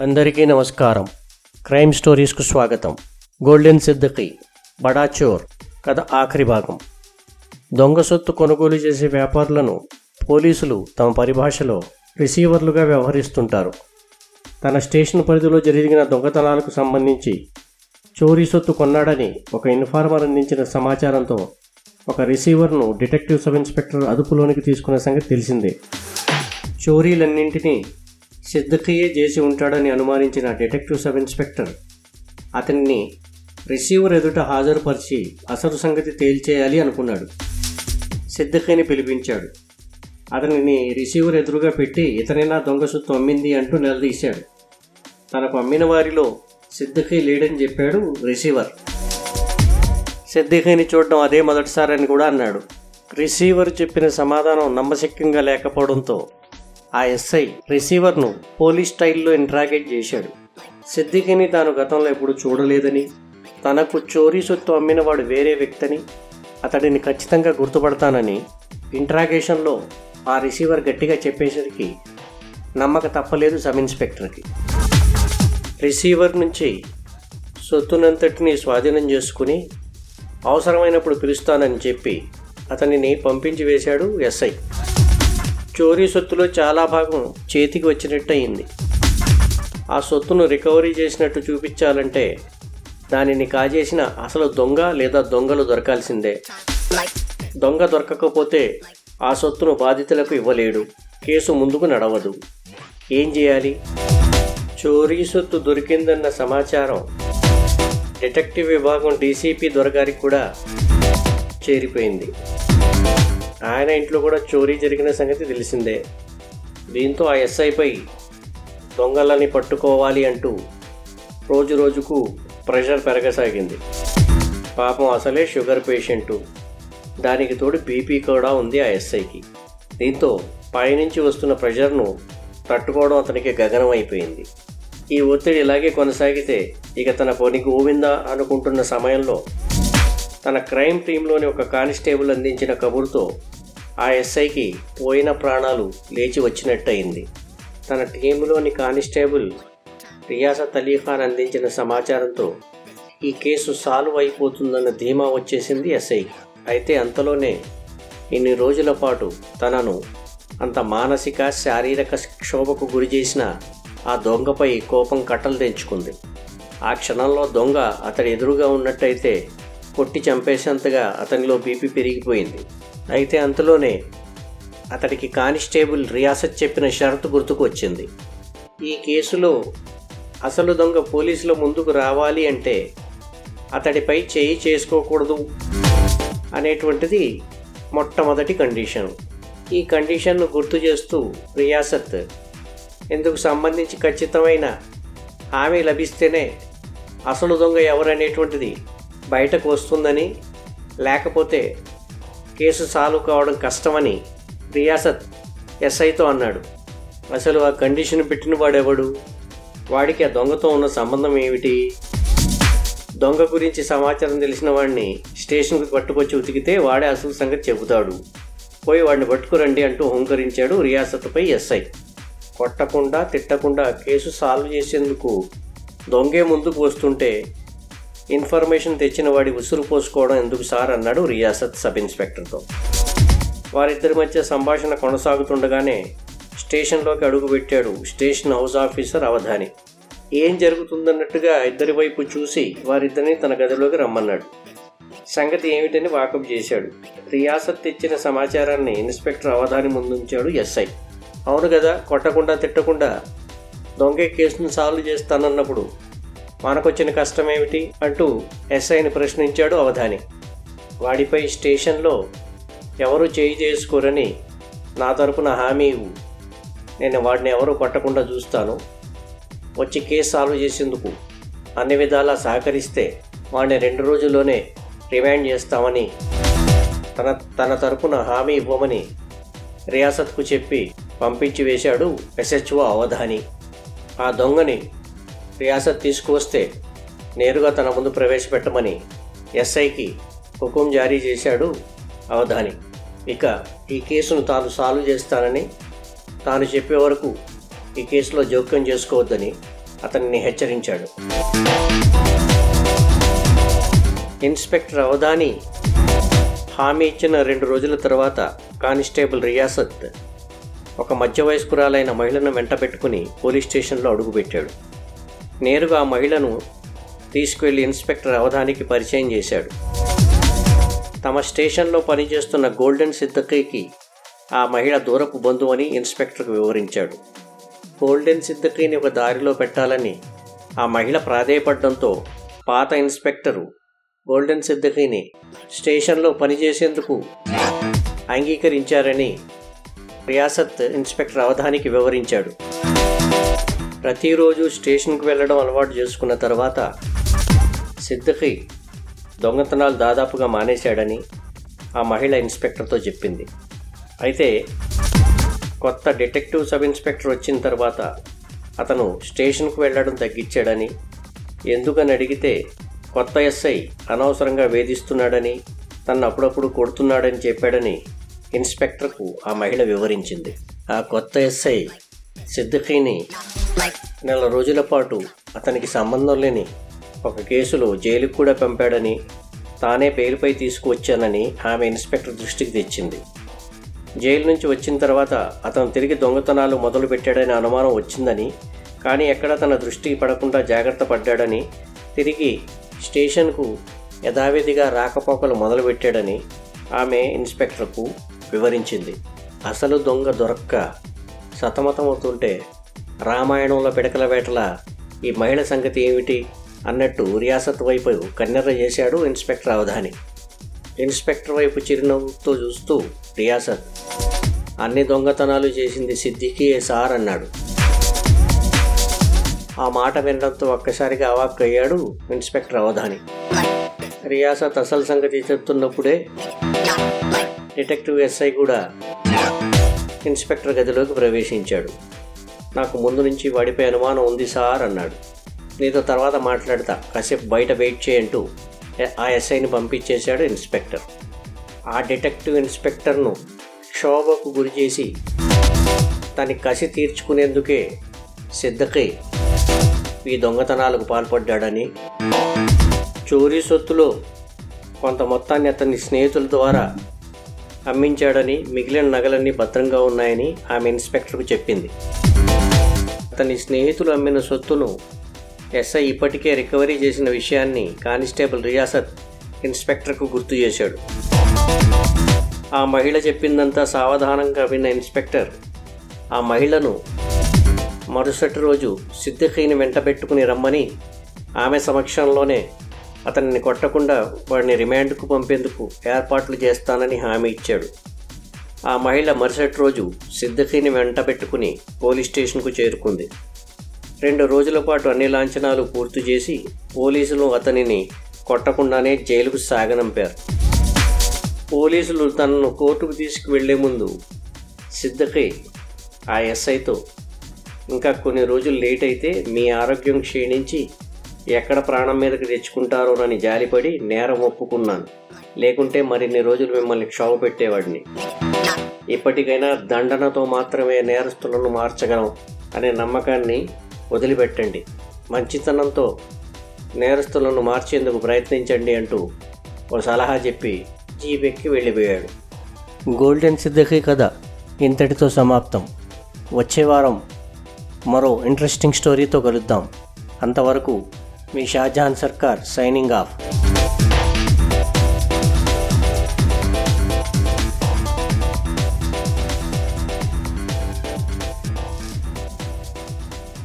అందరికీ నమస్కారం. క్రైమ్ స్టోరీస్కు స్వాగతం. గోల్డెన్ సిద్దకి బడా చోర్ కథ ఆఖరి భాగం. దొంగ సొత్తు కొనుగోలు చేసే వ్యాపారులను పోలీసులు తమ పరిభాషలో రిసీవర్లుగా వ్యవహరిస్తుంటారు. తన స్టేషన్ పరిధిలో జరిగిన దొంగతనాలకు సంబంధించి చోరీ సొత్తు కొన్నాడని ఒక ఇన్ఫార్మర్ అందించిన సమాచారంతో ఒక రిసీవర్ను డిటెక్టివ్ సబ్ ఇన్స్పెక్టర్ అదుపులోనికి తీసుకున్న సంగతి తెలిసిందే. చోరీలన్నింటినీ సిద్ధకయ్యే చేసి ఉంటాడని అనుమానించిన డిటెక్టివ్ సబ్ ఇన్స్పెక్టర్ అతన్ని రిసీవర్ ఎదుట హాజరుపరిచి అసలు సంగతి తేల్చేయాలి అనుకున్నాడు. సిద్ధకయ్యని పిలిపించాడు. అతనిని రిసీవర్ ఎదురుగా పెట్టి ఇతనైనా దొంగ సొత్తు అమ్మింది అంటూ నిలదీశాడు. తనకు అమ్మిన వారిలో సిద్ధకయ్య లేడని చెప్పాడు రిసీవర్. సిద్దిఖని చూడడం అదే మొదటిసారి అని కూడా అన్నాడు. రిసీవర్ చెప్పిన సమాధానం నమ్మశక్యంగా లేకపోవడంతో ఆ ఎస్ఐ రిసీవర్ను పోలీస్ స్టైల్లో ఇంట్రాగేట్ చేశాడు. సిద్దికిని తాను గతంలో ఎప్పుడు చూడలేదని తనకు చోరీ సొత్తు అమ్మినవాడు వేరే వ్యక్తిని అతడిని ఖచ్చితంగా గుర్తుపడతానని ఇంట్రాగేషన్లో ఆ రిసీవర్ గట్టిగా చెప్పేసరికి నమ్మక తప్పలేదు సబ్ ఇన్స్పెక్టర్కి. రిసీవర్ నుంచి సొత్తునంతటిని స్వాధీనం చేసుకుని అవసరమైనప్పుడు పిలుస్తానని చెప్పి అతనిని పంపించి వేశాడు ఎస్ఐ. చోరీ సొత్తులో చాలా భాగం చేతికి వచ్చినట్టు అయింది. ఆ సొత్తును రికవరీ చేసినట్టు చూపించాలంటే దానిని కాజేసిన అసలు దొంగ లేదా దొంగలు దొరకాల్సిందే. దొంగ దొరకకపోతే ఆ సొత్తును బాధితులకు ఇవ్వలేడు. కేసు ముందుకు నడవదు. ఏం చేయాలి? చోరీ సొత్తు దొరికిందన్న సమాచారం డిటెక్టివ్ విభాగం డీసీపీ దొరగారికి కూడా చేరిపోయింది. ఆయన ఇంట్లో కూడా చోరీ జరిగిన సంగతి తెలిసిందే. దీంతో ఆ ఎస్ఐపై దొంగలని పట్టుకోవాలి అంటూ రోజు రోజుకు ప్రెషర్ పెరగసాగింది. పాపం అసలే షుగర్ పేషెంటు. దానికి తోడు బీపీ కూడా ఉంది ఆ ఎస్ఐకి. దీంతో పైనుంచి వస్తున్న ప్రెషర్ను తట్టుకోవడం అతనికి గగనం అయిపోయింది ఈ ఒత్తిడి ఇలాగే కొనసాగితే ఇక తన పని గోవిందా అనుకుంటున్న సమయంలో తన క్రైమ్ టీంలోని ఒక కానిస్టేబుల్ అందించిన కబుర్తో ఆ ఎస్ఐకి పోయిన ప్రాణాలు లేచి వచ్చినట్టయింది. తన టీంలోని కానిస్టేబుల్ రియాసత్ అలీ ఖాన్ అందించిన సమాచారంతో ఈ కేసు సాల్వ్ అయిపోతుందన్న ధీమా వచ్చేసింది ఎస్ఐకి. అయితే అంతలోనే ఇన్ని రోజుల పాటు తనను అంత మానసిక శారీరక క్షోభకు గురి చేసిన ఆ దొంగపై కోపం కట్టలు తెంచుకుంది. ఆ క్షణంలో దొంగ అతడి ఎదురుగా ఉన్నట్టయితే కొట్టి చంపేసేంతగా అతనిలో బీపీ పెరిగిపోయింది. అయితే అంతలోనే అతడికి కానిస్టేబుల్ రియాసత్ చెప్పిన షరతు గుర్తుకు వచ్చింది ఈ కేసులో అసలు దొంగ పోలీసుల ముందుకు రావాలి అంటే అతడిపై చేయి చేసుకోకూడదు అనేటువంటిది మొట్టమొదటి కండిషన్. ఈ కండిషన్ను గుర్తు చేస్తూ రియాసత్ ఇందుకు సంబంధించి ఖచ్చితమైన హామీ లభిస్తేనే అసలు దొంగ ఎవరనేటువంటిది బయటకు వస్తుందని లేకపోతే కేసు సాల్వ్ కావడం కష్టమని రియాసత్ ఎస్ఐతో అన్నాడు. అసలు ఆ కండిషన్ పెట్టిన వాడెవడు? వాడికి ఆ దొంగతో ఉన్న సంబంధం ఏమిటి? దొంగ గురించి సమాచారం తెలిసిన వాడిని స్టేషన్కి పట్టుకొచ్చి ఉతికితే వాడే అసలు సంగతి చెబుతాడు. పోయి వాడిని పట్టుకురండి అంటూ హుంకరించాడు రియాసత్పై ఎస్ఐ. కొట్టకుండా తిట్టకుండా కేసు సాల్వ్ చేసేందుకు దొంగే ముందుకు వస్తుంటే ఇన్ఫర్మేషన్ తెచ్చిన వాడి ఉసురు పోసుకోవడం ఎందుకు సార్ అన్నాడు రియాసత్ సబ్ ఇన్స్పెక్టర్తో. వారిద్దరి మధ్య సంభాషణ కొనసాగుతుండగానే స్టేషన్లోకి అడుగుపెట్టాడు స్టేషన్ హౌస్ ఆఫీసర్ అవధాని. ఏం జరుగుతుందన్నట్టుగా ఇద్దరి వైపు చూసి వారిద్దరిని తన గదిలోకి రమ్మన్నాడు. సంగతి ఏమిటని వాకప్ చేశాడు. రియాసత్ తెచ్చిన సమాచారాన్ని ఇన్స్పెక్టర్ అవధాని ముందుంచాడు ఎస్ఐ. అవును కదా కొట్టకుండా తిట్టకుండా దొంగ కేసును సాల్వ్ చేస్తానన్నప్పుడు మనకొచ్చిన కష్టం ఏమిటి అంటూ ఎస్ఐని ప్రశ్నించాడు అవధాని. వాడిపై స్టేషన్లో ఎవరు చేయి చేసుకోరని నా తరపున హామీ ఇవ్వు. నేను వాడిని ఎవరు పట్టకుండా చూస్తాను. వచ్చి కేసు సాల్వ్ చేసేందుకు అన్ని విధాలా సహకరిస్తే వాడిని రెండు రోజుల్లోనే రిమాండ్ చేస్తామని తన తన తరపున హామీ ఇవ్వమని రియాసత్కు చెప్పి పంపించి వేశాడు ఎస్హెచ్ఓ అవధాని. ఆ దొంగని రియాసత్ తీసుకువస్తే నేరుగా తన ముందు ప్రవేశపెట్టమని ఎస్ఐకి హుకుం జారీ చేశాడు అవధాని. ఇక ఈ కేసును తాను సాల్వ్ చేస్తానని తాను చెప్పే వరకు ఈ కేసులో జోక్యం చేసుకోవద్దని అతన్ని హెచ్చరించాడు. ఇన్స్పెక్టర్ అవధాని హామీ ఇచ్చిన రెండు రోజుల తర్వాత కానిస్టేబుల్ రియాసత్ ఒక మధ్య వయస్కురాలైన మహిళను వెంటబెట్టుకుని పోలీస్ స్టేషన్లో అడుగుపెట్టాడు. నేరుగా మహిళను తీసుకువెళ్ళి ఇన్స్పెక్టర్ అవధానికి పరిచయం చేశాడు. తమ స్టేషన్లో పనిచేస్తున్న గోల్డెన్ సిద్దకీకి ఆ మహిళ దూరపు బంధువని ఇన్స్పెక్టర్కు వివరించాడు. గోల్డెన్ సిద్దకీని ఒక దారిలో పెట్టాలని ఆ మహిళ ప్రాధేయపడడంతో పాత ఇన్స్పెక్టరు గోల్డెన్ సిద్దకీని స్టేషన్లో పనిచేసేందుకు అంగీకరించారని రియాసత్ ఇన్స్పెక్టర్ అవధానికి వివరించాడు. ప్రతిరోజు స్టేషన్కి వెళ్ళడం అలవాటు చేసుకున్న తర్వాత సిద్దకి దొంగతనాలు దాదాపుగా మానేశాడని ఆ మహిళ ఇన్స్పెక్టర్తో చెప్పింది. అయితే కొత్త డిటెక్టివ్ సబ్ ఇన్స్పెక్టర్ వచ్చిన తర్వాత అతను స్టేషన్కు వెళ్ళడం తగ్గించాడని ఎందుకని అడిగితే కొత్త ఎస్ఐ అనవసరంగా వేధిస్తున్నాడని తను అప్పుడప్పుడు కొడుతున్నాడని చెప్పాడని ఇన్స్పెక్టర్కు ఆ మహిళ వివరించింది. ఆ కొత్త ఎస్ఐ సిద్దిఖీని నెల రోజుల పాటు అతనికి సంబంధం లేని ఒక కేసులో జైలుకు కూడా పంపాడని తానే పేరుపై తీసుకువచ్చానని ఆమె ఇన్స్పెక్టర్ దృష్టికి తెచ్చింది. జైలు నుంచి వచ్చిన తర్వాత అతను తిరిగి దొంగతనాలు మొదలుపెట్టాడని అనుమానం వచ్చిందని కానీ ఎక్కడ తన దృష్టికి పడకుండా జాగ్రత్త పడ్డాడని తిరిగి స్టేషన్కు యథావిధిగా రాకపోకలు మొదలుపెట్టాడని ఆమె ఇన్స్పెక్టర్కు వివరించింది. అసలు దొంగ దొరక్క సతమతమవుతుంటే రామాయణంలో పిడకల వేటల ఈ మహిళ సంగతి ఏమిటి అన్నట్టు రియాసత్ వైపు కన్నెర్ర చేశాడు ఇన్స్పెక్టర్ అవధాని. ఇన్స్పెక్టర్ వైపు చిరునవ్వుతో చూస్తూ రియాసత్ అన్ని దొంగతనాలు చేసింది సిద్ధికి సార్ అన్నాడు. ఆ మాట వినడంతో ఒక్కసారిగా అవాక్కయ్యాడు ఇన్స్పెక్టర్ అవధాని. రియాసత్ అసలు సంగతి చెప్తున్నప్పుడే డిటెక్టివ్ ఎస్ఐ కూడా ఇన్స్పెక్టర్ గదిలోకి ప్రవేశించాడు. నాకు ముందు నుంచి వాడిపై అనుమానం ఉంది సార్ అన్నాడు. నీతో తర్వాత మాట్లాడతా. కాసేపు బయట వెయిట్ చేయంటూ ఆ ఎస్ఐని పంపించేశాడు ఇన్స్పెక్టర్. ఆ డిటెక్టివ్ ఇన్స్పెక్టర్ను క్షోభకు గురి చేసి తన కసి తీర్చుకునేందుకే సిద్ధకై ఈ దొంగతనాలకు పాల్పడ్డాడని చోరీ సొత్తులో కొంత మొత్తాన్ని అతని స్నేహితుల ద్వారా అమ్మించాడని మిగిలిన నగలన్నీ భద్రంగా ఉన్నాయని ఆమె ఇన్స్పెక్టర్కు చెప్పింది. అతని స్నేహితులు అమ్మిన సొత్తును ఎస్ఐ ఇప్పటికే రికవరీ చేసిన విషయాన్ని కానిస్టేబుల్ రియాసత్ ఇన్స్పెక్టర్కు గుర్తు చేశాడు. ఆ మహిళ చెప్పిందంతా సావధానంగా విన్న ఇన్స్పెక్టర్ ఆ మహిళను మరుసటి రోజు సిద్దిఖీని వెంటబెట్టుకుని రమ్మని ఆమె సమక్షంలోనే అతనిని కొట్టకుండా వాడిని రిమాండ్కు పంపేందుకు ఏర్పాట్లు చేస్తానని హామీ ఇచ్చాడు. ఆ మహిళ మరుసటి రోజు సిద్దఖీని వెంట పెట్టుకుని పోలీస్ స్టేషన్కు చేరుకుంది. రెండు రోజుల పాటు అన్ని లాంఛనాలు పూర్తి చేసి పోలీసులు అతనిని కొట్టకుండానే జైలుకు సాగనంపారు. పోలీసులు తనను కోర్టుకు తీసుకువెళ్ళే ముందు సిద్ధకి ఆ ఎస్ఐతో ఇంకా కొన్ని రోజులు లేట్ అయితే మీ ఆరోగ్యం క్షీణించి ఎక్కడ ప్రాణం మీదకి తెచ్చుకుంటారోనని జాలిపడి నేరం ఒప్పుకున్నాను. లేకుంటే మరిన్ని రోజులు మిమ్మల్ని క్షోభ పెట్టేవాడిని ఇప్పటికైనా దండనతో మాత్రమే నేరస్తులను మార్చగలం అనే నమ్మకాన్ని వదిలిపెట్టండి. మంచితనంతో నేరస్తులను మార్చేందుకు ప్రయత్నించండి అంటూ ఓ సలహా చెప్పి జీపెక్కి వెళ్ళిపోయాడు. గోల్డెన్ సిద్ధకి కథ ఇంతటితో సమాప్తం. వచ్చే వారం మరో ఇంట్రెస్టింగ్ స్టోరీతో కలుద్దాం. అంతవరకు మీ షాజహాన్ సర్కార్ సైనింగ్ ఆఫ్.